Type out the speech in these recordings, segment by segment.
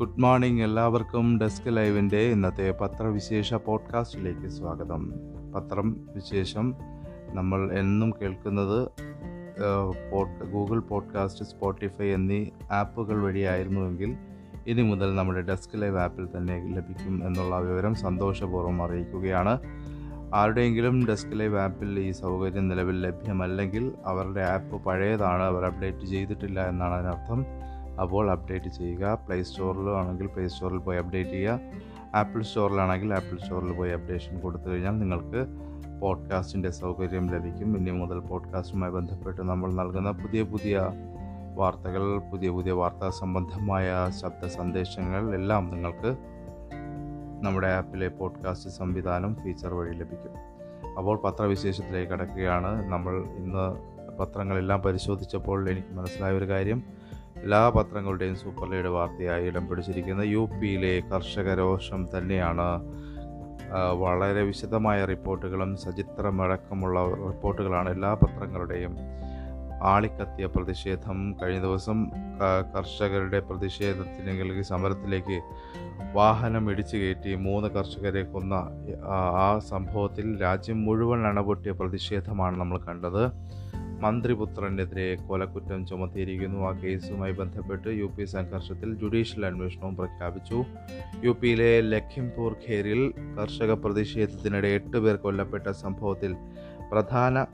Good morning എല്ലാവർക്കും desk ലൈവിന്റെ ഇന്നത്തെ പത്രവിശേഷ പോഡ്കാസ്റ്റിലേക്ക് സ്വാഗതം. പത്രം വിശേഷം നമ്മൾ എന്നും കേൾക്കുന്നത് ഗൂഗിൾ പോഡ്കാസ്റ്റ് സ്പോട്ടിഫൈ എന്നീ ആപ്പുകൾ വഴിയായിരുന്നുവെങ്കിൽ ഇനി മുതൽ നമ്മുടെ ഡെസ്ക് ലൈവ് ആപ്പിൽ തന്നെ ലഭിക്കും എന്നുള്ള വിവരം സന്തോഷപൂർവം അറിയിക്കുകയാണ്. ആരുടെയെങ്കിലും ഡെസ്ക് ലൈവ് ആപ്പിൽ ഈ സൗകര്യം നിലവിൽ ലഭ്യമല്ലെങ്കിൽ അവരുടെ ആപ്പ് പഴയതാണ് അവർ അപ്ഡേറ്റ് ചെയ്തിട്ടില്ല എന്നാണ് അതിനർത്ഥം. അപ്പോൾ അപ്ഡേറ്റ് ചെയ്യുക. പ്ലേ സ്റ്റോറിലാണെങ്കിൽ പ്ലേ സ്റ്റോറിൽ പോയി അപ്ഡേറ്റ് ചെയ്യുക. ആപ്പിൾ സ്റ്റോറിലാണെങ്കിൽ ആപ്പിൾ സ്റ്റോറിൽ പോയി അപ്ഡേഷൻ കൊടുത്തു കഴിഞ്ഞാൽ നിങ്ങൾക്ക് പോഡ്കാസ്റ്റിന്റെ സൗകര്യം ലഭിക്കും. ഇനി മുതൽ പോഡ്കാസ്റ്റുമായി ബന്ധപ്പെട്ട് നമ്മൾ നൽകുന്ന പുതിയ പുതിയ വാർത്തകൾ പുതിയ പുതിയ വാർത്താ സംബന്ധമായ ശബ്ദ സന്ദേശങ്ങൾ എല്ലാം നിങ്ങൾക്ക് നമ്മുടെ ആപ്പിലെ പോഡ്കാസ്റ്റ് സംവിധാനം ഫീച്ചർ വഴി ലഭിക്കും. അപ്പോൾ പത്രവിശേഷത്തിലേക്ക് കടക്കുകയാണ്. നമ്മൾ ഇന്ന് പത്രങ്ങളെല്ലാം പരിശോധിച്ചപ്പോൾ എനിക്ക് മനസ്സിലായ ഒരു കാര്യം. എല്ലാ പത്രങ്ങളുടെയും സൂപ്പർ ലീഡ് വാർത്തയായി ഇടം പിടിച്ചിരിക്കുന്ന യു പിയിലെ കർഷക രോഷം തന്നെയാണ്. വളരെ വിശദമായ റിപ്പോർട്ടുകളും സചിത്രമടക്കമുള്ള റിപ്പോർട്ടുകളാണ് എല്ലാ പത്രങ്ങളുടെയും ആളിക്കത്തിയ പ്രതിഷേധം. കഴിഞ്ഞ ദിവസം കർഷകരുടെ പ്രതിഷേധത്തിന് അല്ലെങ്കിൽ സമരത്തിലേക്ക് വാഹനം ഇടിച്ചു കയറ്റി മൂന്ന് കർഷകരെ കൊന്ന ആ സംഭവത്തിൽ രാജ്യം മുഴുവൻ അണപൊട്ടിയ പ്രതിഷേധമാണ് നമ്മൾ കണ്ടത്. മന്ത്രിപുത്രനെതിരെ കൊലക്കുറ്റം ചുമത്തിയിരിക്കുന്നു. ആ കേസുമായി ബന്ധപ്പെട്ട് യു പി സംഘർഷത്തിൽ ജുഡീഷ്യൽ അന്വേഷണവും പ്രഖ്യാപിച്ചു. യു പിയിലെ ലഖിംപൂർ ഖേരിൽ കർഷക പ്രതിഷേധത്തിനിടെ എട്ട് പേർ കൊല്ലപ്പെട്ട സംഭവത്തിൽ പ്രധാന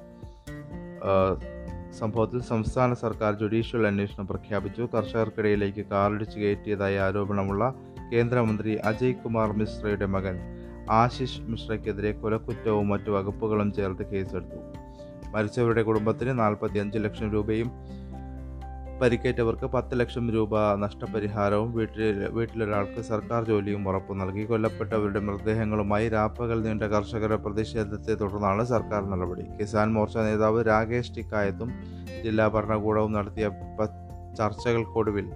സംഭവത്തിൽ സംസ്ഥാന സർക്കാർ ജുഡീഷ്യൽ അന്വേഷണം പ്രഖ്യാപിച്ചു. കർഷകർക്കിടയിലേക്ക് കാറിടിച്ച് കയറ്റിയതായി ആരോപണമുള്ള കേന്ദ്രമന്ത്രി അജയ് കുമാർ മിശ്രയുടെ മകൻ ആശിഷ് മിശ്രയ്ക്കെതിരെ കൊലക്കുറ്റവും മറ്റു വകുപ്പുകളും ചേർത്ത് കേസെടുത്തു. മരിച്ചവരുടെ കുടുംബത്തിന് നാൽപ്പത്തിയഞ്ച് ലക്ഷം രൂപയും പരിക്കേറ്റവർക്ക് പത്ത് ലക്ഷം രൂപ നഷ്ടപരിഹാരവും വീട്ടിൽ വീട്ടിലൊരാൾക്ക് സർക്കാർ ജോലിയും ഉറപ്പു നൽകി. കൊല്ലപ്പെട്ടവരുടെ മൃതദേഹങ്ങളുമായി രാപ്പകൽ നീണ്ട കർഷകരുടെ പ്രതിഷേധത്തെ തുടർന്നാണ് സർക്കാർ നടപടി. കിസാൻ മോർച്ച നേതാവ് രാകേഷ് ടിക്കായത്തും ജില്ലാ ഭരണകൂടവും നടത്തിയ ചർച്ചകൾക്കൊടുവിൽ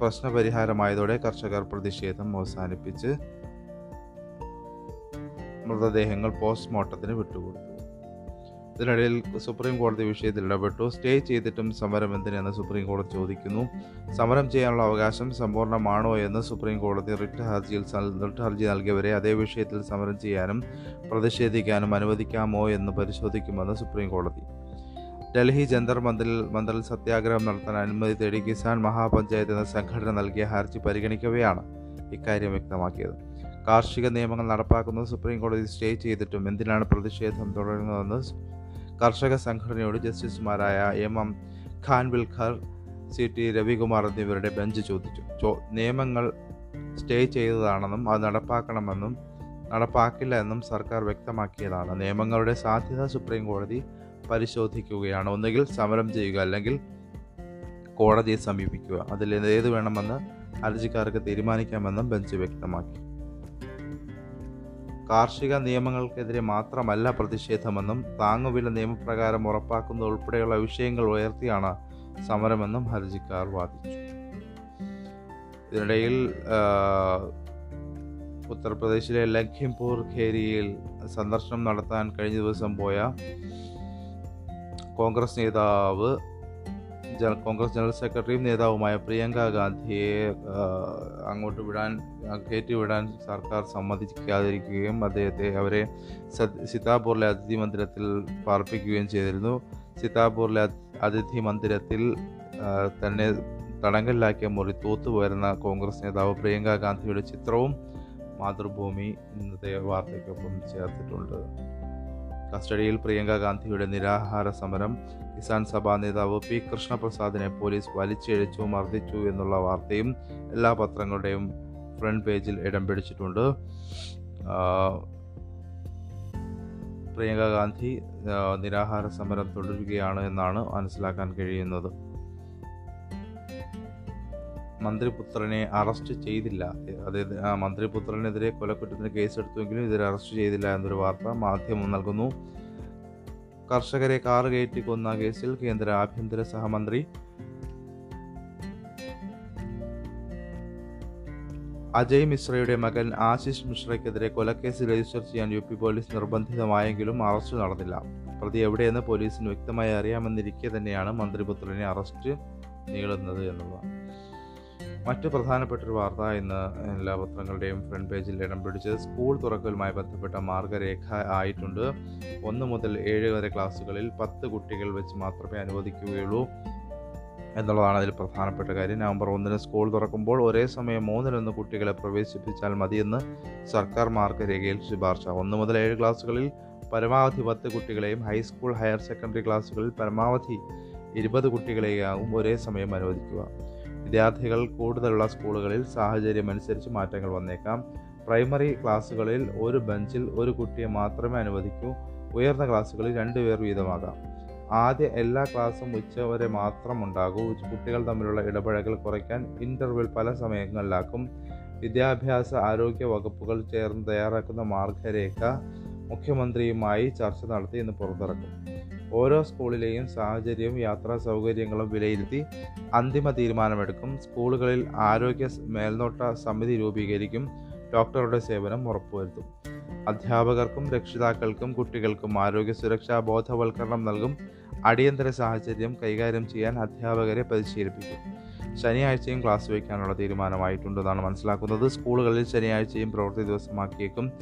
പ്രശ്നപരിഹാരമായതോടെ കർഷകർ പ്രതിഷേധം അവസാനിപ്പിച്ച് മൃതദേഹങ്ങൾ പോസ്റ്റ്മോർട്ടത്തിന് വിട്ടുകൊടുത്തു. ഇതിനിടയിൽ സുപ്രീം കോടതി വിഷയത്തിൽ ഇടപെട്ടു. സ്റ്റേ ചെയ്തിട്ടും സമരം എന്തിനെന്ന് സുപ്രീം കോടതി ചോദിക്കുന്നു. സമരം ചെയ്യാനുള്ള അവകാശം സമ്പൂർണമാണോ എന്ന് സുപ്രീം കോടതി റിട്ട് ഹർജിയിൽ റിട്ട് ഹർജി നൽകിയവരെ അതേ വിഷയത്തിൽ സമരം ചെയ്യാനും പ്രതിഷേധിക്കാനും അനുവദിക്കാമോ എന്ന് പരിശോധിക്കുമെന്ന് സുപ്രീം കോടതി. ഡൽഹി ജന്തർ മന്ദിൽ മന്ദിൽ സത്യാഗ്രഹം നടത്താൻ അനുമതി തേടി കിസാൻ മഹാപഞ്ചായത്ത് എന്ന സംഘടന നൽകിയ ഹർജി പരിഗണിക്കവെയാണ് ഇക്കാര്യം വ്യക്തമാക്കിയത്. കാർഷിക നിയമങ്ങൾ നടപ്പാക്കുന്നത് സുപ്രീം കോടതി സ്റ്റേ ചെയ്തിട്ടും എന്തിനാണ് പ്രതിഷേധം തുടരുന്നതെന്ന് കർഷക സംഘടനയോട് ജസ്റ്റിസുമാരായ M M Khanwilkar C T Ravikumar എന്നിവരുടെ ബെഞ്ച് ചോദിച്ചു. നിയമങ്ങൾ സ്റ്റേ ചെയ്തതാണെന്നും അത് നടപ്പാക്കണമെന്നും നടപ്പാക്കില്ല എന്നും സർക്കാർ വ്യക്തമാക്കിയതാണ്. നിയമങ്ങളുടെ സാധ്യത സുപ്രീം കോടതി പരിശോധിക്കുകയാണ്. ഒന്നുകിൽ സമരം ചെയ്യുക അല്ലെങ്കിൽ കോടതിയെ സമീപിക്കുക. അതിൽ ഏത് വേണമെന്ന് ഹർജിക്കാർക്ക് തീരുമാനിക്കാമെന്നും ബെഞ്ച് വ്യക്തമാക്കി. കാർഷിക നിയമങ്ങൾക്കെതിരെ മാത്രമല്ല പ്രതിഷേധമെന്നും താങ്ങുവില നിയമപ്രകാരം ഉറപ്പാക്കുന്നത് ഉൾപ്പെടെയുള്ള വിഷയങ്ങൾ ഉയർത്തിയാണ് സമരമെന്നും ഹർജിക്കാർ വാദിച്ചു. ഇതിനിടയിൽ ഉത്തർപ്രദേശിലെ ലഖിംപൂർ ഖേരിയിൽ സന്ദർശനം നടത്താൻ കഴിഞ്ഞ ദിവസം പോയ കോൺഗ്രസ് നേതാവ് കോൺഗ്രസ് ജനറൽ സെക്രട്ടറിയും നേതാവുമായ പ്രിയങ്ക ഗാന്ധിയെ അങ്ങോട്ട് വിടാൻ കയറ്റിവിടാൻ കയറ്റി വിടാൻ സർക്കാർ സമ്മതിക്കാതിരിക്കുകയും അദ്ദേഹത്തെ അവരെ സത്- സിതാപൂറിലെ അതിഥി മന്ദിരത്തിൽ പാർപ്പിക്കുകയും ചെയ്തിരുന്നു. സിതാപൂറിലെ അത്- അതിഥി മന്ദിരത്തിൽ തന്നെ തടങ്കലിലാക്കിയ മുറി തൂത്തുപോരുന്ന കോൺഗ്രസ് നേതാവ് പ്രിയങ്ക ഗാന്ധിയുടെ ചിത്രവും മാതൃഭൂമി ഇന്നത്തെ വാർത്തയ്ക്കൊപ്പം ചേർത്തിട്ടുണ്ട്. കസ്റ്റഡിയിൽ പ്രിയങ്ക ഗാന്ധിയുടെ നിരാഹാര സമരം കിസാൻ സഭാ നേതാവ് പി. കൃഷ്ണപ്രസാദിനെ പോലീസ് വലിച്ചിഴച്ചു മർദ്ദിച്ചു എന്നുള്ള വാർത്തയും എല്ലാ പത്രങ്ങളുടെയും ഫ്രണ്ട് പേജിൽ ഇടം പിടിച്ചിട്ടുണ്ട്. പ്രിയങ്ക ഗാന്ധി നിരാഹാര സമരം തുടരുകയാണ് എന്നാണ് മനസ്സിലാക്കാൻ കഴിയുന്നത്. മന്ത്രിപുത്രനെ അറസ്റ്റ് ചെയ്തില്ല. അതായത് മന്ത്രിപുത്രനെതിരെ കൊലക്കുറ്റത്തിന് കേസെടുത്തുവെങ്കിലും ഇതിൽ അറസ്റ്റ് ചെയ്തില്ല എന്നൊരു വാർത്ത മാധ്യമം നൽകുന്നു. കർഷകരെ കാർ കയറ്റി കൊന്ന കേസിൽ കേന്ദ്ര ആഭ്യന്തര സഹമന്ത്രി അജയ് മിശ്രയുടെ മകൻ ആശിഷ് മിശ്രയ്ക്കെതിരെ കൊലക്കേസ് രജിസ്റ്റർ ചെയ്യാൻ യു പി പോലീസ് നിർബന്ധിതമായെങ്കിലും അറസ്റ്റ് നടന്നില്ല. പ്രതി എവിടെയെന്ന് പോലീസിന് വ്യക്തമായി അറിയാമെന്നിരിക്കെ തന്നെയാണ് മന്ത്രിപുത്രനെ അറസ്റ്റ് നീളുന്നത് എന്നുള്ളതാണ് മറ്റു പ്രധാനപ്പെട്ട ഒരു വാർത്ത ഇന്ന് എല്ലാ പത്രങ്ങളുടെയും ഫ്രണ്ട് പേജിൽ ഇടം പിടിച്ച് സ്കൂൾ തുറക്കലുമായി ബന്ധപ്പെട്ട മാർഗരേഖ ആയിട്ടുണ്ട്. ഒന്ന് മുതൽ ഏഴ് വരെ ക്ലാസ്സുകളിൽ പത്ത് കുട്ടികൾ വെച്ച് മാത്രമേ അനുവദിക്കുകയുള്ളൂ എന്നുള്ളതാണ് അതിൽ പ്രധാനപ്പെട്ട കാര്യം. നവംബർ ഒന്നിന് സ്കൂൾ തുറക്കുമ്പോൾ ഒരേ സമയം മൂന്നിലൊന്ന് കുട്ടികളെ പ്രവേശിപ്പിച്ചാൽ മതിയെന്ന് സർക്കാർ മാർഗരേഖയിൽ ശുപാർശ. ഒന്ന് മുതൽ ഏഴ് ക്ലാസ്സുകളിൽ പരമാവധി പത്ത് കുട്ടികളെയും ഹൈസ്കൂൾ ഹയർ സെക്കൻഡറി ക്ലാസ്സുകളിൽ പരമാവധി ഇരുപത് കുട്ടികളെയാകും ഒരേ സമയം അനുവദിക്കുക. വിദ്യാർത്ഥികൾ കൂടുതലുള്ള സ്കൂളുകളിൽ സാഹചര്യമനുസരിച്ച് മാറ്റങ്ങൾ വന്നേക്കാം. പ്രൈമറി ക്ലാസ്സുകളിൽ ഒരു ബെഞ്ചിൽ ഒരു കുട്ടിയെ മാത്രമേ അനുവദിക്കൂ. ഉയർന്ന ക്ലാസ്സുകളിൽ രണ്ടുപേർ വീതമാകാം. ആദ്യ എല്ലാ ക്ലാസ്സും ഉച്ചവരെ മാത്രം ഉണ്ടാകൂ. കുട്ടികൾ തമ്മിലുള്ള ഇടപഴകൽ കുറയ്ക്കാൻ ഇന്റർവെൽ പല സമയങ്ങളിലാക്കും. വിദ്യാഭ്യാസ ആരോഗ്യ വകുപ്പുകൾ ചേർന്ന് തയ്യാറാക്കുന്ന മാർഗരേഖ മുഖ്യമന്ത്രിയുമായി ചർച്ച നടത്തി ഇന്ന് പുറത്തിറക്കും. ഓരോ സ്കൂളിലെയും സാഹചര്യവും യാത്രാ സൗകര്യങ്ങളും വിലയിരുത്തി അന്തിമ തീരുമാനമെടുക്കും. സ്കൂളുകളിൽ ആരോഗ്യ മേൽനോട്ട സമിതി രൂപീകരിക്കും. ഡോക്ടറുടെ സേവനം ഉറപ്പുവരുത്തും. അധ്യാപകർക്കും രക്ഷിതാക്കൾക്കും കുട്ടികൾക്കും ആരോഗ്യ സുരക്ഷാ ബോധവൽക്കരണം നൽകും. അടിയന്തര സാഹചര്യം കൈകാര്യം ചെയ്യാൻ അധ്യാപകരെ പരിശീലിപ്പിക്കും. ശനിയാഴ്ചയും ക്ലാസ് വയ്ക്കാനുള്ള തീരുമാനമായിട്ടുണ്ടെന്നാണ് മനസ്സിലാക്കുന്നത്. സ്കൂളുകളിൽ ശനിയാഴ്ചയും പ്രവൃത്തി ദിവസമാക്കിയേക്കും.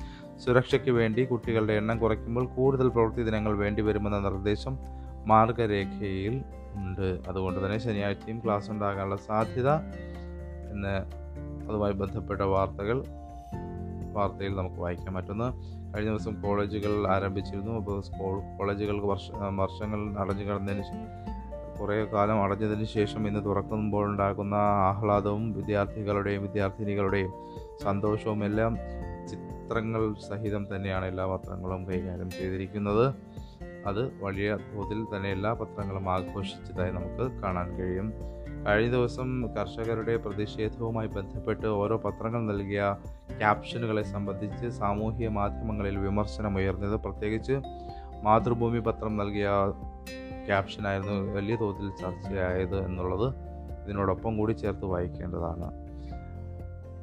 സുരക്ഷയ്ക്ക് വേണ്ടി കുട്ടികളുടെ എണ്ണം കുറയ്ക്കുമ്പോൾ കൂടുതൽ പ്രവൃത്തി ദിനങ്ങൾ വേണ്ടിവരുമെന്ന നിർദ്ദേശം മാർഗരേഖയിൽ ഉണ്ട്. അതുകൊണ്ട് തന്നെ ശനിയാഴ്ചയും ക്ലാസ് ഉണ്ടാകാനുള്ള സാധ്യത എന്ന് അതുമായി ബന്ധപ്പെട്ട വാർത്തകൾ വാർത്തയിൽ നമുക്ക് വായിക്കാൻ പറ്റുന്നു കഴിഞ്ഞ ദിവസം കോളേജുകൾ ആരംഭിച്ചിരുന്നു. അപ്പോൾ സ്കൂൾ കോളേജുകൾക്ക് വർഷ വർഷങ്ങൾ അടഞ്ഞു കിടന്നതിന് കുറേ കാലം അടഞ്ഞതിന് ശേഷം ഇന്ന് തുറക്കുമ്പോൾ ഉണ്ടാകുന്ന ആഹ്ലാദവും വിദ്യാർത്ഥികളുടെയും വിദ്യാർത്ഥിനികളുടെയും സന്തോഷവും എല്ലാം ചിത്രങ്ങൾ സഹിതം തന്നെയാണ് എല്ലാ പത്രങ്ങളും കൈകാര്യം ചെയ്തിരിക്കുന്നത്. അത് വലിയ തോതിൽ തന്നെ എല്ലാ പത്രങ്ങളും ആഘോഷിച്ചതായി നമുക്ക് കാണാൻ കഴിയും. കഴിഞ്ഞ ദിവസം കർഷകരുടെ പ്രതിഷേധവുമായി ബന്ധപ്പെട്ട് ഓരോ പത്രങ്ങൾ നൽകിയ ക്യാപ്ഷനുകളെ സംബന്ധിച്ച് സാമൂഹ്യ മാധ്യമങ്ങളിൽ വിമർശനം ഉയർന്നത് പ്രത്യേകിച്ച് മാതൃഭൂമി പത്രം നൽകിയ ക്യാപ്ഷനായിരുന്നു വലിയ തോതിൽ ചർച്ചയായത് എന്നുള്ളത് ഇതിനോടൊപ്പം കൂടി ചേർത്ത് വായിക്കേണ്ടതാണ്.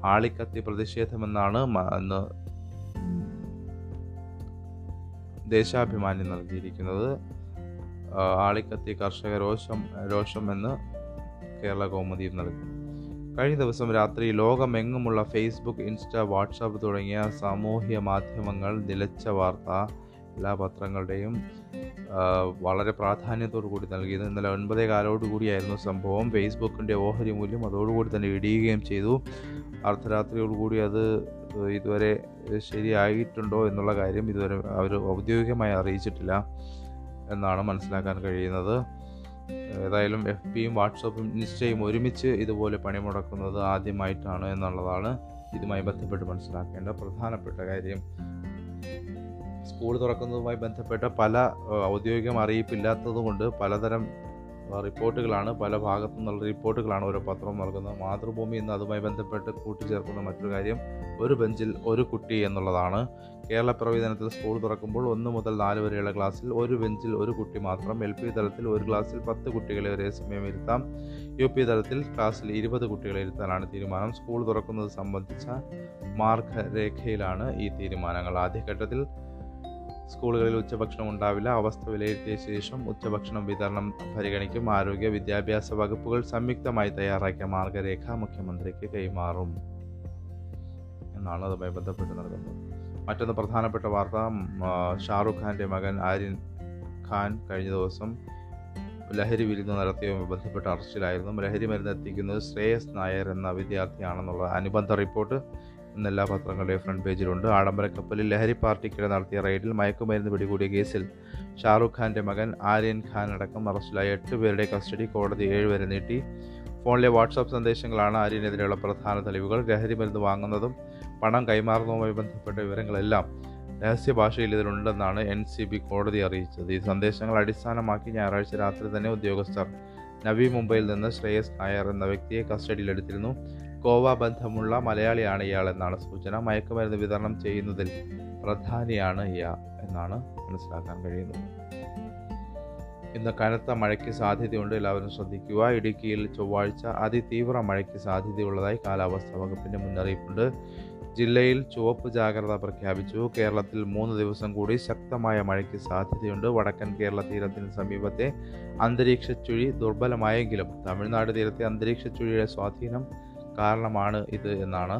ആളിക്കത്തി പ്രതിഷേധമെന്നാണ് ഇന്ന് ദേശാഭിമാനി നൽകിയിരിക്കുന്നത് ആളിക്കത്തി കർഷക രോഷം രോഷം എന്ന് കേരള കൗമുദി നൽകി. കഴിഞ്ഞ ദിവസം രാത്രി ലോകമെങ്ങുമുള്ള ഫേസ്ബുക്ക് ഇൻസ്റ്റ വാട്സാപ്പ് തുടങ്ങിയ സാമൂഹ്യ മാധ്യമങ്ങൾ നിലച്ച വാർത്ത എല്ലാ പത്രങ്ങളുടെയും വളരെ പ്രാധാന്യത്തോടു കൂടി നൽകിയത്. ഇന്നലെ ഒൻപതേ കാലോടുകൂടിയായിരുന്നു സംഭവം. ഫേസ്ബുക്കിന്റെ ഓഹരി മൂല്യം അതോടുകൂടി തന്നെ ഇടിയുകയും ചെയ്തു. അർദ്ധരാത്രിയോടുകൂടി അത് ഇതുവരെ ശരിയായിട്ടുണ്ടോ എന്നുള്ള കാര്യം ഇതുവരെ അവർ ഔദ്യോഗികമായി അറിയിച്ചിട്ടില്ല എന്നാണ് മനസ്സിലാക്കാൻ കഴിയുന്നത്. ഏതായാലും എഫ് പിയും വാട്സപ്പും ഇൻസ്റ്റയും ഒരുമിച്ച് ഇതുപോലെ പണിമുടക്കുന്നത് ആദ്യമായിട്ടാണ് എന്നുള്ളതാണ് ഇതുമായി ബന്ധപ്പെട്ട് മനസ്സിലാക്കേണ്ട പ്രധാനപ്പെട്ട കാര്യം. സ്കൂൾ തുറക്കുന്നതുമായി ബന്ധപ്പെട്ട പല ഔദ്യോഗിക അറിയിപ്പില്ലാത്തതുകൊണ്ട് പലതരം റിപ്പോർട്ടുകളാണ് പല ഭാഗത്തു നിന്നുള്ള റിപ്പോർട്ടുകളാണ് ഓരോ പത്രവും നൽകുന്നത്. മാതൃഭൂമി ഇന്ന് അതുമായി ബന്ധപ്പെട്ട് കൂട്ടിച്ചേർക്കുന്ന മറ്റൊരു കാര്യം ഒരു ബെഞ്ചിൽ ഒരു കുട്ടി എന്നുള്ളതാണ്. കേരള പ്രവേദനത്തിൽ സ്കൂൾ തുറക്കുമ്പോൾ ഒന്ന് മുതൽ നാല് വരെയുള്ള ക്ലാസ്സിൽ ഒരു ബെഞ്ചിൽ ഒരു കുട്ടി മാത്രം എൽ പി തലത്തിൽ ഒരു ക്ലാസ്സിൽ പത്ത് കുട്ടികളെ ഒരേ സമയം ഇരുത്താം. യു പി തലത്തിൽ ക്ലാസ്സിൽ ഇരുപത് കുട്ടികളെ ഇരുത്താനാണ് തീരുമാനം. സ്കൂൾ തുറക്കുന്നത് സംബന്ധിച്ച മാർഗരേഖയിലാണ് ഈ തീരുമാനങ്ങൾ. ആദ്യഘട്ടത്തിൽ സ്കൂളുകളിൽ ഉച്ചഭക്ഷണം ഉണ്ടാവില്ല. അവസ്ഥ വിലയിരുത്തിയ ശേഷം ഉച്ചഭക്ഷണം വിതരണം പരിഗണിക്കും. ആരോഗ്യ വിദ്യാഭ്യാസ വകുപ്പുകൾ സംയുക്തമായി തയ്യാറാക്കിയ മാർഗരേഖ മുഖ്യമന്ത്രിക്ക് കൈമാറും എന്നാണ് അതുമായി ബന്ധപ്പെട്ട് നൽകുന്നത് മറ്റൊന്ന് പ്രധാനപ്പെട്ട വാർത്ത ഷാറുഖ് ഖാന്റെ മകൻ ആര്യൻ ഖാൻ കഴിഞ്ഞ ദിവസം ലഹരി വിരുന്ന് നടത്തിയതുമായി ബന്ധപ്പെട്ട് അറസ്റ്റിലായിരുന്നു. ലഹരി മരുന്ന് എത്തിക്കുന്നത് ശ്രേയസ് നായർ എന്ന വിദ്യാർത്ഥിയാണെന്നുള്ള അനുബന്ധ റിപ്പോർട്ട് ഇന്ന് എല്ലാ പത്രങ്ങളുടെയും ഫ്രണ്ട് പേജിലുണ്ട് ആഡംബര കപ്പലിൽ ലഹരി പാർട്ടിക്കിടെ നടത്തിയ റെയ്ഡിൽ മയക്കുമരുന്ന് പിടികൂടിയ കേസിൽ ഷാറുഖ് ഖാന്റെ മകൻ ആര്യൻ ഖാൻ അടക്കം അറസ്റ്റിലായ എട്ട് പേരുടെ കസ്റ്റഡി കോടതി ഏഴുവരെ നീട്ടി. ഫോണിലെ വാട്സാപ്പ് സന്ദേശങ്ങളാണ് ആര്യനെതിരെയുള്ള പ്രധാന തെളിവുകൾ. ലഹരി മരുന്ന് വാങ്ങുന്നതും പണം കൈമാറുന്നതുമായി ബന്ധപ്പെട്ട വിവരങ്ങളെല്ലാം രഹസ്യ ഭാഷയിൽ ഇതിലുണ്ടെന്നാണ് എൻ സി ബി കോടതി അറിയിച്ചത്. ഈ സന്ദേശങ്ങൾ അടിസ്ഥാനമാക്കി ഞായറാഴ്ച രാത്രി തന്നെ ഉദ്യോഗസ്ഥർ നവി മുംബൈയിൽ നിന്ന് ശ്രേയസ് നായർ എന്ന വ്യക്തിയെ കസ്റ്റഡിയിലെടുത്തിരുന്നു. ഗോവ ബന്ധമുള്ള മലയാളിയാണ് ഇയാൾ എന്നാണ് സൂചന. മയക്കുമരുന്ന് വിതരണം ചെയ്യുന്നതിൽ പ്രധാനിയാണ് ഇയാൾ എന്നാണ് മനസ്സിലാക്കാൻ കഴിയുന്നത്. ഇന്ന് കനത്ത മഴയ്ക്ക് സാധ്യതയുണ്ട്. എല്ലാവരും ശ്രദ്ധിക്കുക. ഇടുക്കിയിൽ ചൊവ്വാഴ്ച അതിതീവ്ര മഴയ്ക്ക് സാധ്യതയുള്ളതായി കാലാവസ്ഥാ വകുപ്പിന്റെ മുന്നറിയിപ്പുണ്ട്. ജില്ലയിൽ ചുവപ്പ് ജാഗ്രത പ്രഖ്യാപിച്ചു. കേരളത്തിൽ മൂന്ന് ദിവസം കൂടി ശക്തമായ മഴയ്ക്ക് സാധ്യതയുണ്ട്. വടക്കൻ കേരള തീരത്തിന് സമീപത്തെ അന്തരീക്ഷ ചുഴി ദുർബലമായെങ്കിലും തമിഴ്നാട് തീരത്തെ അന്തരീക്ഷ ചുഴിയുടെ സ്വാധീനം കാരണമാണ് ഇത് എന്നാണ്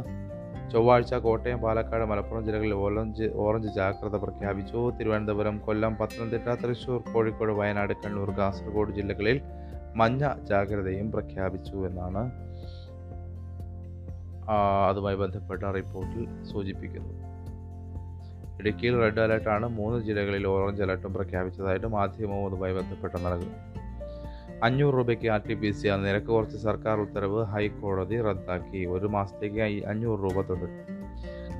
ചൊവ്വാഴ്ച കോട്ടയം പാലക്കാട് മലപ്പുറം ജില്ലകളിൽ ഓറഞ്ച് ഓറഞ്ച് ജാഗ്രത പ്രഖ്യാപിച്ചു. തിരുവനന്തപുരം കൊല്ലം പത്തനംതിട്ട തൃശൂർ കോഴിക്കോട് വയനാട് കണ്ണൂർ കാസർഗോഡ് ജില്ലകളിൽ മഞ്ഞ ജാഗ്രതയും പ്രഖ്യാപിച്ചു എന്നാണ് അതുമായി ബന്ധപ്പെട്ട റിപ്പോർട്ടിൽ സൂചിപ്പിക്കുന്നു ഇടുക്കിയിൽ റെഡ് അലർട്ടാണ്. മൂന്ന് ജില്ലകളിൽ ഓറഞ്ച് അലർട്ടും പ്രഖ്യാപിച്ചതായിട്ട് മാധ്യമവും അതുമായി ബന്ധപ്പെട്ട നൽകുന്നു അഞ്ഞൂറ് രൂപയ്ക്ക് R T P C R നിരക്ക് കുറച്ച് സർക്കാർ ഉത്തരവ് ഹൈക്കോടതി റദ്ദാക്കി. ഒരു മാസത്തേക്ക് അഞ്ഞൂറ് രൂപ തുടരും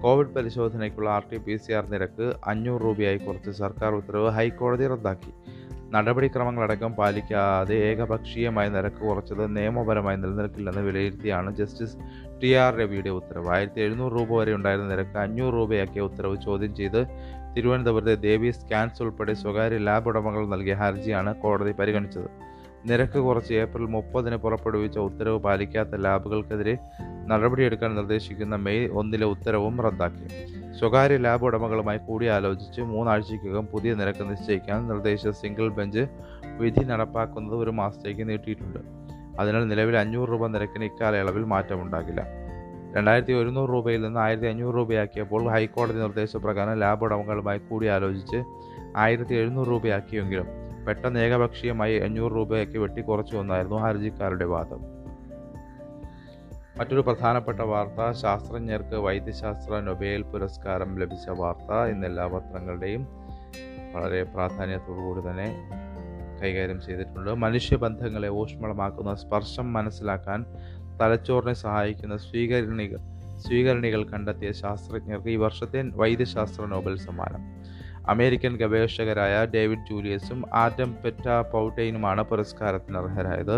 Covid പരിശോധനയ്ക്കുള്ള R T P C R നിരക്ക് അഞ്ഞൂറ് രൂപയായി കുറച്ച് സർക്കാർ ഉത്തരവ് ഹൈക്കോടതി റദ്ദാക്കി. നടപടിക്രമങ്ങളടക്കം പാലിക്കാതെ ഏകപക്ഷീയമായി നിരക്ക് കുറച്ചത് നിയമപരമായി നിലനിൽക്കില്ലെന്ന് വിലയിരുത്തിയാണ് ജസ്റ്റിസ് ടി ആർ രവിയുടെ ഉത്തരവ്. ആയിരത്തി എഴുന്നൂറ് രൂപ വരെ ഉണ്ടായിരുന്ന നിരക്ക് അഞ്ഞൂറ് രൂപയാക്കിയ ഉത്തരവ് ചോദ്യം ചെയ്ത് തിരുവനന്തപുരത്തെ ദേവി സ്കാൻസ് ഉൾപ്പെടെ സ്വകാര്യ ലാബ് ഉടമകൾ നൽകിയ ഹർജിയാണ് കോടതി പരിഗണിച്ചത്. നിരക്ക് കുറച്ച് ഏപ്രിൽ മുപ്പതിന് പുറപ്പെടുവിച്ച ഉത്തരവ് പാലിക്കാത്ത ലാബുകൾക്കെതിരെ നടപടിയെടുക്കാൻ നിർദ്ദേശിക്കുന്ന മെയ് ഒന്നിലെ ഉത്തരവും റദ്ദാക്കി. സ്വകാര്യ ലാബ് ഉടമകളുമായി കൂടിയാലോചിച്ച് മൂന്നാഴ്ചയ്ക്കകം പുതിയ നിരക്ക് നിശ്ചയിക്കാൻ നിർദ്ദേശ സിംഗിൾ ബെഞ്ച് വിധി നടപ്പാക്കുന്നത് ഒരു മാസത്തേക്ക് നീട്ടിയിട്ടുണ്ട്. അതിനാൽ നിലവിൽ അഞ്ഞൂറ് രൂപ നിരക്കിന് ഇക്കാലയളവിൽ മാറ്റമുണ്ടാകില്ല. രണ്ടായിരത്തി ഒരുന്നൂറ് രൂപയിൽ നിന്ന് ആയിരത്തി അഞ്ഞൂറ് രൂപയാക്കിയപ്പോൾ ഹൈക്കോടതി നിർദ്ദേശപ്രകാരം ലാബ് ഉടമകളുമായി കൂടിയാലോചിച്ച് ആയിരത്തി എഴുന്നൂറ് രൂപയാക്കിയെങ്കിലും പെട്ടെന്ന് ഏകപക്ഷീയമായി അഞ്ഞൂറ് രൂപയൊക്കെ വെട്ടിക്കുറച്ചു വന്നായിരുന്നു ഹർജിക്കാരുടെ വാദം. മറ്റൊരു പ്രധാനപ്പെട്ട വാർത്ത ശാസ്ത്രജ്ഞർക്ക് വൈദ്യശാസ്ത്ര നൊബേൽ പുരസ്കാരം ലഭിച്ച വാർത്ത. ഇന്ന് എല്ലാ പത്രങ്ങളുടെയും വളരെ പ്രാധാന്യത്തോടുകൂടി തന്നെ കൈകാര്യം ചെയ്തിട്ടുണ്ട്. മനുഷ്യബന്ധങ്ങളെ ഊഷ്മളമാക്കുന്ന സ്പർശം മനസ്സിലാക്കാൻ തലച്ചോറിനെ സഹായിക്കുന്ന സ്വീകരണികൾ സ്വീകരണികൾ കണ്ടെത്തിയ ശാസ്ത്രജ്ഞർക്ക് ഈ വർഷത്തെ വൈദ്യശാസ്ത്ര നോബൽ സമ്മാനം. അമേരിക്കൻ ഗവേഷകരായ ഡേവിഡ് ജൂലിയസും ആറ്റം പെറ്റ പൗട്ടൈനുമാണ് പുരസ്കാരത്തിന് അർഹരായത്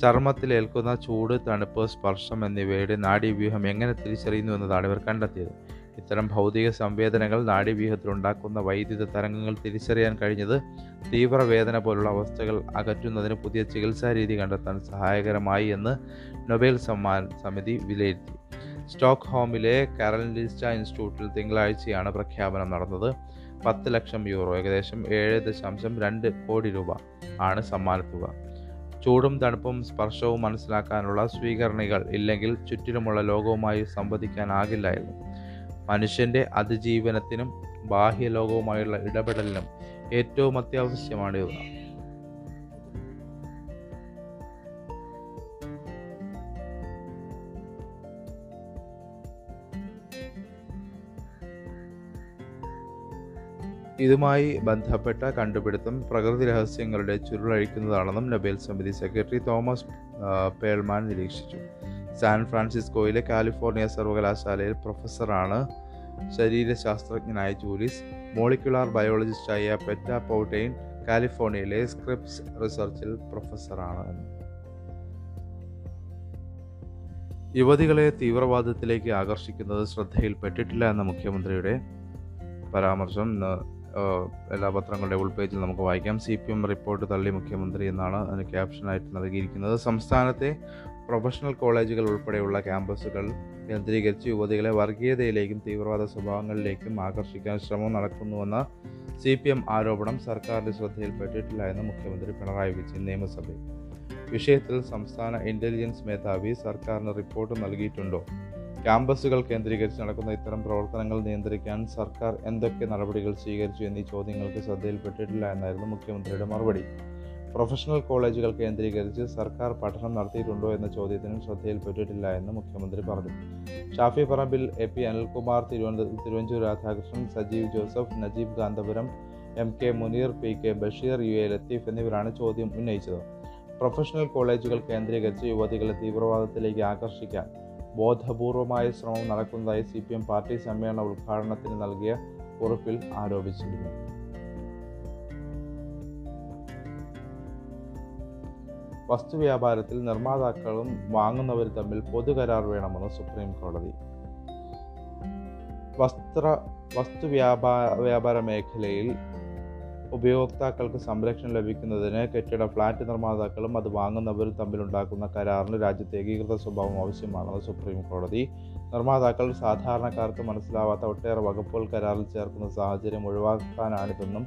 ചർമ്മത്തിലേൽക്കുന്ന ചൂട് തണുപ്പ് സ്പർശം എന്നിവയുടെ നാഡീവ്യൂഹം എങ്ങനെ തിരിച്ചറിയുന്നു എന്നതാണ് ഇവർ കണ്ടെത്തിയത്. ഇത്തരം ഭൗതിക സംവേദനകൾ നാഡീവ്യൂഹത്തിലുണ്ടാക്കുന്ന വൈദ്യുത തരംഗങ്ങൾ തിരിച്ചറിയാൻ കഴിഞ്ഞത് തീവ്രവേദന പോലുള്ള അവസ്ഥകൾ അകറ്റുന്നതിന് പുതിയ ചികിത്സാ രീതി കണ്ടെത്താൻ സഹായകരമായി എന്ന് നൊബേൽ സമ്മാൻ സമിതി വിലയിരുത്തി. സ്റ്റോക്ക്ഹോമിലെ കാരലിസ്റ്റ ഇൻസ്റ്റിറ്റ്യൂട്ടിൽ തിങ്കളാഴ്ചയാണ് പ്രഖ്യാപനം നടന്നത്. പത്ത് ലക്ഷം യൂറോ ഏകദേശം ഏഴ് ദശാംശം രണ്ട് കോടി രൂപ ആണ് സമ്മാനത്തുക. ചൂടും തണുപ്പും സ്പർശവും മനസ്സിലാക്കാനുള്ള സ്വീകരണികൾ ഇല്ലെങ്കിൽ ചുറ്റിലുമുള്ള ലോകവുമായി സംവദിക്കാനാകില്ലായിരുന്നു. മനുഷ്യന്റെ അതിജീവനത്തിനും ബാഹ്യലോകവുമായുള്ള ഇടപെടലിനും ഏറ്റവും അത്യാവശ്യമാണ് ഇവ ഇതുമായി ബന്ധപ്പെട്ട കണ്ടുപിടുത്തം പ്രകൃതി രഹസ്യങ്ങളുടെ ചുരുളഴിക്കുന്നതാണെന്നും നൊബേൽ സമിതി സെക്രട്ടറി തോമസ് പേൾമാൻ നിരീക്ഷിച്ചു. സാൻ ഫ്രാൻസിസ്കോയിലെ കാലിഫോർണിയ സർവകലാശാലയിൽ പ്രൊഫസറാണ് ശരീരശാസ്ത്രജ്ഞനായ ജൂലിസ് മോളിക്കുലാർ ബയോളജിസ്റ്റായ പെറ്റ പൗട്ടൈൻ കാലിഫോർണിയയിലെ സ്ക്രിപ്സ് റിസർച്ചിൽ പ്രൊഫസറാണ് യുവതികളെ തീവ്രവാദത്തിലേക്ക് ആകർഷിക്കുന്നത് ശ്രദ്ധയിൽപ്പെട്ടിട്ടില്ല എന്ന മുഖ്യമന്ത്രിയുടെ പരാമർശം എല്ലാ പത്രങ്ങളുടെ ഉൾപേജിൽ നമുക്ക് വായിക്കാം. സി പി എം റിപ്പോർട്ട് തള്ളി മുഖ്യമന്ത്രി എന്നാണ് അതിന് ക്യാപ്ഷനായിട്ട് നൽകിയിരിക്കുന്നത്. സംസ്ഥാനത്തെ പ്രൊഫഷണൽ കോളേജുകൾ ഉൾപ്പെടെയുള്ള ക്യാമ്പസുകൾ കേന്ദ്രീകരിച്ച് യുവതികളെ വർഗീയതയിലേക്കും തീവ്രവാദ സ്വഭാവങ്ങളിലേക്കും ആകർഷിക്കാൻ ശ്രമം നടക്കുന്നുവെന്ന സി പി എം ആരോപണം സർക്കാരിന്റെ ശ്രദ്ധയിൽപ്പെട്ടിട്ടില്ല എന്ന് മുഖ്യമന്ത്രി പിണറായി വിജയൻ നിയമസഭയിൽ. വിഷയത്തിൽ സംസ്ഥാന ഇന്റലിജൻസ് മേധാവി സർക്കാരിന് റിപ്പോർട്ട് നൽകിയിട്ടുണ്ടോ? ക്യാമ്പസുകൾ കേന്ദ്രീകരിച്ച് നടക്കുന്ന ഇത്തരം പ്രവർത്തനങ്ങൾ നിയന്ത്രിക്കാൻ സർക്കാർ എന്തൊക്കെ നടപടികൾ സ്വീകരിച്ചു എന്നീ ചോദ്യങ്ങൾക്ക് ശ്രദ്ധയിൽപ്പെട്ടിട്ടില്ല എന്നായിരുന്നു മുഖ്യമന്ത്രിയുടെ മറുപടി. പ്രൊഫഷണൽ കോളേജുകൾ കേന്ദ്രീകരിച്ച് സർക്കാർ പഠനം നടത്തിയിട്ടുണ്ടോ എന്ന ചോദ്യത്തിനും ശ്രദ്ധയിൽപ്പെട്ടിട്ടില്ല എന്ന് മുഖ്യമന്ത്രി പറഞ്ഞു. Shafi Parambil A P Anilkumar Thiruvananthapuram Thiruvanchoor Radhakrishnan Sajeev Joseph Najeeb Kanthapuram M K Muneer P K Basheer U A Latheef എന്നിവരാണ് ചോദ്യം ഉന്നയിച്ചത്. പ്രൊഫഷണൽ കോളേജുകൾ കേന്ദ്രീകരിച്ച് യുവതികളെ തീവ്രവാദത്തിലേക്ക് ആകർഷിക്കാൻ ബോധപൂർവമായ ശ്രമം നടക്കുന്നതായി സി പി എം പാർട്ടി സമ്മേളന ഉദ്ഘാടനത്തിന് നൽകിയ കുറിപ്പിൽ ആരോപിച്ചിരുന്നു. വസ്തുവ്യാപാരത്തിൽ നിർമ്മാതാക്കളും വാങ്ങുന്നവരും തമ്മിൽ പൊതുകരാർ വേണമെന്ന് സുപ്രീം കോടതി. വസ്ത്ര വസ്തു വ്യാപാര വ്യാപാര മേഖലയിൽ ഉപയോക്താക്കൾക്ക് സംരക്ഷണം ലഭിക്കുന്നതിന് കെട്ടിട ഫ്ലാറ്റ് നിർമ്മാതാക്കളും അത് വാങ്ങുന്നവരും തമ്മിലുണ്ടാക്കുന്ന കരാറിന് രാജ്യത്തെ ഏകീകൃത സ്വഭാവം ആവശ്യമാണെന്ന് സുപ്രീം കോടതി. നിർമ്മാതാക്കൾ സാധാരണക്കാർക്ക് മനസ്സിലാവാത്ത ഒട്ടേറെ വകുപ്പുകൾ കരാറിൽ ചേർക്കുന്ന സാഹചര്യം ഒഴിവാക്കാനാണിതെന്നും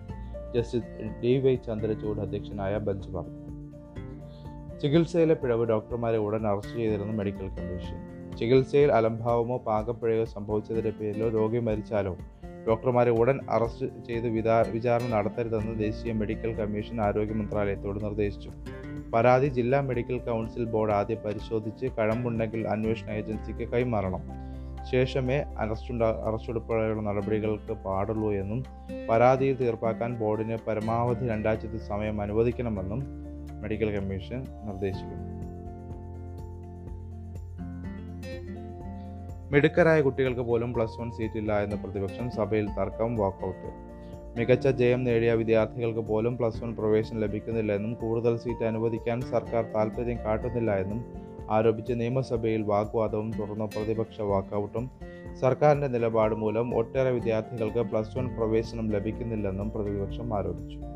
ജസ്റ്റിസ് ഡി വൈ ചന്ദ്രചൂഡ് അധ്യക്ഷനായ ബെഞ്ച് പറഞ്ഞു. ചികിത്സയിലെ പിഴവ് ഡോക്ടർമാരെ ഉടൻ അറസ്റ്റ് ചെയ്തിരുന്നു മെഡിക്കൽ കമ്മീഷൻ. ചികിത്സയിൽ അലംഭാവമോ പാകപ്പിഴയോ സംഭവിച്ചതിന്റെ പേരിലോ രോഗി മരിച്ചാലോ ഡോക്ടർമാരെ ഉടൻ അറസ്റ്റ് ചെയ്ത് വിചാരണ നടത്തരുതെന്ന് ദേശീയ മെഡിക്കൽ കമ്മീഷൻ ആരോഗ്യ മന്ത്രാലയത്തോട് നിർദ്ദേശിച്ചു. പരാതി ജില്ലാ മെഡിക്കൽ കൗൺസിൽ ബോർഡ് ആദ്യം പരിശോധിച്ച് കഴമ്പുണ്ടെങ്കിൽ അന്വേഷണ ഏജൻസിക്ക് കൈമാറണം. ശേഷമേ അറസ്റ്റുണ്ട അറസ്റ്റെടുപ്പുള്ള നടപടികൾക്ക് പാടുള്ളൂ എന്നും പരാതിയിൽ തീർപ്പാക്കാൻ ബോർഡിന് പരമാവധി രണ്ടാഴ്ചത്തെ സമയം അനുവദിക്കണമെന്നും മെഡിക്കൽ കമ്മീഷൻ നിർദ്ദേശിക്കുന്നു. മിടുക്കരായ കുട്ടികൾക്ക് പോലും പ്ലസ് വൺ സീറ്റില്ല എന്ന പ്രതിപക്ഷം സഭയിൽ തർക്കം വാക്കൌട്ട് മികച്ച ജയം നേടിയ വിദ്യാർത്ഥികൾക്ക് പോലും പ്ലസ് വൺ പ്രവേശനം ലഭിക്കുന്നില്ല എന്നും കൂടുതൽ സീറ്റ് അനുവദിക്കാൻ സർക്കാർ താൽപ്പര്യം കാട്ടുന്നില്ല എന്നും ആരോപിച്ച് നിയമസഭയിൽ വാഗ്വാദവും തുടർന്ന് പ്രതിപക്ഷ വാക്കൌട്ടും സർക്കാരിന്റെ നിലപാട് മൂലം ഒട്ടേറെ വിദ്യാർത്ഥികൾക്ക് പ്ലസ് വൺ പ്രവേശനം ലഭിക്കുന്നില്ലെന്നും പ്രതിപക്ഷം ആരോപിച്ചു.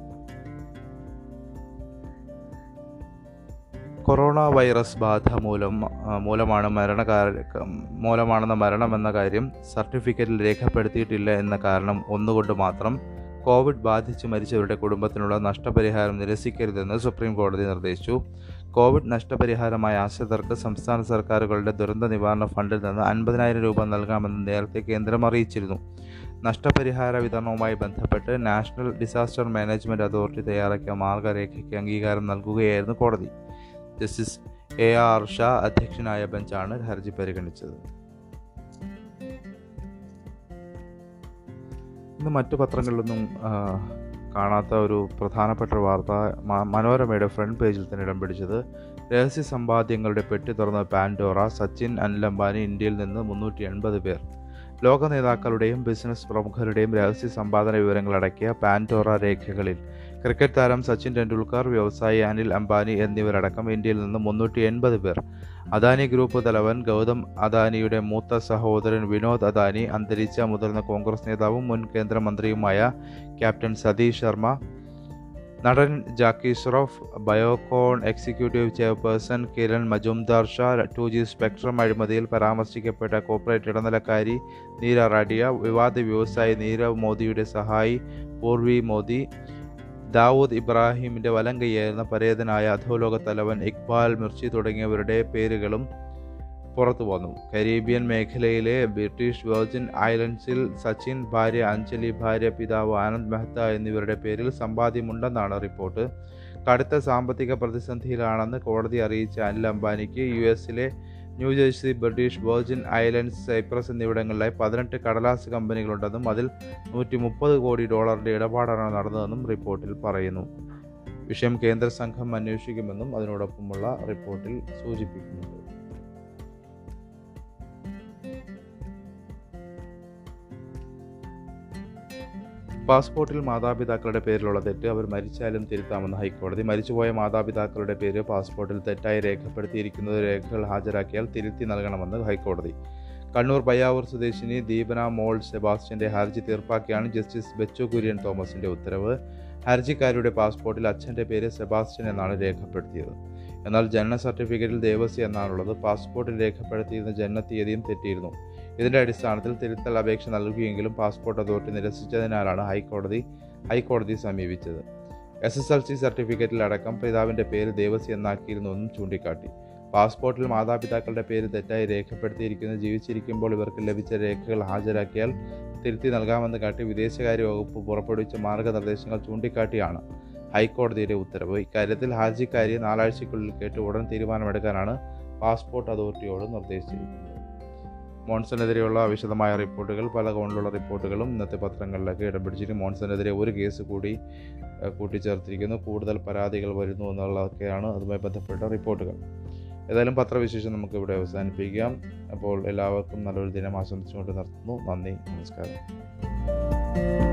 കൊറോണ വൈറസ് ബാധ മൂലം മൂലമാണ് മരണകാര മൂലമാണെന്ന മരണമെന്ന കാര്യം സർട്ടിഫിക്കറ്റിൽ രേഖപ്പെടുത്തിയിട്ടില്ല എന്ന കാരണം ഒന്നുകൊണ്ട് മാത്രം കോവിഡ് ബാധിച്ച് മരിച്ചവരുടെ കുടുംബത്തിനുള്ള നഷ്ടപരിഹാരം നിരസിക്കരുതെന്ന് സുപ്രീം കോടതി നിർദ്ദേശിച്ചു. കോവിഡ് നഷ്ടപരിഹാരമായ ആശ്രിതർക്ക് സംസ്ഥാന സർക്കാരുകളുടെ ദുരന്ത നിവാരണ ഫണ്ടിൽ നിന്ന് അൻപതിനായിരം രൂപ നൽകാമെന്ന് നേരത്തെ കേന്ദ്രം അറിയിച്ചിരുന്നു. നഷ്ടപരിഹാര വിതരണവുമായി ബന്ധപ്പെട്ട് നാഷണൽ ഡിസാസ്റ്റർ മാനേജ്മെന്റ് അതോറിറ്റി തയ്യാറാക്കിയ മാർഗരേഖയ്ക്ക് അംഗീകാരം നൽകുകയായിരുന്നു കോടതി. ജസ്റ്റിസ് എ ആർ ഷാ അധ്യക്ഷനായ ബെഞ്ചാണ് ഹർജി പരിഗണിച്ചത്. ഇന്ന് മറ്റു പത്രങ്ങളിലൊന്നും കാണാത്ത ഒരു പ്രധാനപ്പെട്ട വാർത്ത മനോരമയുടെ ഫ്രണ്ട് പേജിൽ തന്നെ ഇടം പിടിച്ചത് രഹസ്യ സമ്പാദ്യങ്ങളുടെ പെട്ടി തുറന്ന പാൻഡോറ സച്ചിൻ അനിൽ അംബാനി ഇന്ത്യയിൽ നിന്ന് മുന്നൂറ്റി എൺപത് പേർ. ലോക നേതാക്കളുടെയും ബിസിനസ് പ്രമുഖരുടെയും രഹസ്യ സമ്പാദന വിവരങ്ങളടക്കിയ പാൻഡോറ രേഖകളിൽ ക്രിക്കറ്റ് താരം സച്ചിൻ ടെണ്ടുൽക്കർ വ്യവസായി അനിൽ അംബാനി എന്നിവരടക്കം ഇന്ത്യയിൽ നിന്ന് മുന്നൂറ്റി എൺപത് പേർ. അദാനി ഗ്രൂപ്പ് തലവൻ ഗൗതം അദാനിയുടെ മൂത്ത സഹോദരൻ വിനോദ് അദാനി അന്തരിച്ച മുതിർന്ന കോൺഗ്രസ് നേതാവും മുൻ കേന്ദ്രമന്ത്രിയുമായ ക്യാപ്റ്റൻ സതീഷ് ശർമ്മ നടൻ Jackie Shroff Biocon executive chairperson Kiran Majumdar Shaw two G spectrum അഴിമതിയിൽ പരാമർശിക്കപ്പെട്ട കോർപ്പറേറ്റ് ഇടനിലക്കാരി നീര റാഡിയ വിവാദ വ്യവസായി നീരവ് മോദിയുടെ സഹായി പൂർവി മോദി ദാവൂദ് ഇബ്രാഹിമിന്റെ വലങ്കയായിരുന്ന പരേതനായ അധോലോക തലവൻ ഇക്ബാൽ മിർച്ചി തുടങ്ങിയവരുടെ പേരുകളും പുറത്തു വന്നു. കരീബിയൻ മേഖലയിലെ ബ്രിട്ടീഷ് വെർജിൻ ഐലൻഡ്സിൽ സച്ചിൻ ഭാര്യ അഞ്ജലി ഭാര്യ പിതാവ് ആനന്ദ് മെഹ്ത്ത എന്നിവരുടെ പേരിൽ സമ്പാദ്യമുണ്ടെന്നാണ് റിപ്പോർട്ട്. കടുത്ത സാമ്പത്തിക പ്രതിസന്ധിയിലാണെന്ന് കോടതി അറിയിച്ച അനിൽ അംബാനിക്ക് യു എസിലെ New Jersey British Virgin Islands Cyprus എന്നിവിടങ്ങളിലായി പതിനെട്ട് കടലാസ് കമ്പനികളുണ്ടെന്നും അതിൽ നൂറ്റി മുപ്പത് കോടി ഡോളറിന്റെ ഇടപാടാണ് നടന്നതെന്നും റിപ്പോർട്ടിൽ പറയുന്നു. വിഷയം കേന്ദ്ര സംഘം അന്വേഷിക്കുമെന്നും അതിനോടൊപ്പമുള്ള റിപ്പോർട്ടിൽ സൂചിപ്പിക്കുന്നുണ്ട്. പാസ്പോർട്ടിൽ മാതാപിതാക്കളുടെ പേരിലുള്ള തെറ്റ് അവർ മരിച്ചാലും തിരുത്താമെന്ന് ഹൈക്കോടതി. മരിച്ചുപോയ മാതാപിതാക്കളുടെ പേര് പാസ്പോർട്ടിൽ തെറ്റായി രേഖപ്പെടുത്തിയിരിക്കുന്നത് രേഖകൾ ഹാജരാക്കിയാൽ തിരുത്തി നൽകണമെന്ന് ഹൈക്കോടതി. കണ്ണൂർ പയ്യാവൂർ സ്വദേശിനി ദീപന മോൾ സെബാസ്റ്റ്യന്റെ ഹർജി തീർപ്പാക്കിയാണ് ജസ്റ്റിസ് ബെച്ചു കുര്യൻ തോമസിന്റെ ഉത്തരവ്. ഹർജിക്കാരിയുടെ പാസ്പോർട്ടിൽ അച്ഛന്റെ പേര് സെബാസ്റ്റ്യൻ എന്നാണ് രേഖപ്പെടുത്തിയത്. എന്നാൽ ജനന സർട്ടിഫിക്കറ്റിൽ ദേവസി എന്നാണുള്ളത്. പാസ്പോർട്ടിൽ രേഖപ്പെടുത്തിയിരുന്ന ജനനത്തീയതിയും തെറ്റിയിരുന്നു. ഇതിന്റെ അടിസ്ഥാനത്തിൽ തിരുത്തൽ അപേക്ഷ നൽകുകയെങ്കിലും പാസ്പോർട്ട് അതോറിറ്റി നിരസിച്ചതിനാലാണ് ഹൈക്കോടതി ഹൈക്കോടതിയെ സമീപിച്ചത്. എസ് എസ് എൽ സി സർട്ടിഫിക്കറ്റിൽ അടക്കം പിതാവിന്റെ പേര് ദേവസി എന്നാക്കിയിരുന്നുവെന്നും ചൂണ്ടിക്കാട്ടി. പാസ്പോർട്ടിൽ മാതാപിതാക്കളുടെ പേര് തെറ്റായി രേഖപ്പെടുത്തിയിരിക്കുന്ന ജീവിച്ചിരിക്കുമ്പോൾ ഇവർക്ക് ലഭിച്ച രേഖകൾ ഹാജരാക്കിയാൽ തിരുത്തി നൽകാമെന്ന് കാട്ടി വിദേശകാര്യ വകുപ്പ് പുറപ്പെടുവിച്ച മാർഗനിർദ്ദേശങ്ങൾ ചൂണ്ടിക്കാട്ടിയാണ് ഹൈക്കോടതിയുടെ ഉത്തരവ്. ഇക്കാര്യത്തിൽ ഹാജിക്കാരിയെ നാലാഴ്ചയ്ക്കുള്ളിൽ കേട്ട് ഉടൻ തീരുമാനമെടുക്കാനാണ് പാസ്പോർട്ട് അതോറിറ്റിയോട് നിർദ്ദേശിച്ചിരിക്കുന്നത്. മോൺസണെതിരെയുള്ള വിശദമായ റിപ്പോർട്ടുകൾ പല കോണിലുള്ള റിപ്പോർട്ടുകളും ഇന്നത്തെ പത്രങ്ങളിലൊക്കെ ഇടം പിടിച്ചിട്ട് മോൺസണെതിരെ ഒരു കേസ് കൂടി കൂട്ടിച്ചേർത്തിരിക്കുന്നു. കൂടുതൽ പരാതികൾ വരുന്നു എന്നുള്ളതൊക്കെയാണ് അതുമായി ബന്ധപ്പെട്ട റിപ്പോർട്ടുകൾ. ഏതായാലും പത്രവിശേഷം നമുക്ക് ഇവിടെ അവസാനിപ്പിക്കാം. അപ്പോൾ എല്ലാവർക്കും നല്ലൊരു ദിനം ആശംസിച്ചുകൊണ്ട് നിർത്തുന്നു. നന്ദി നമസ്കാരം.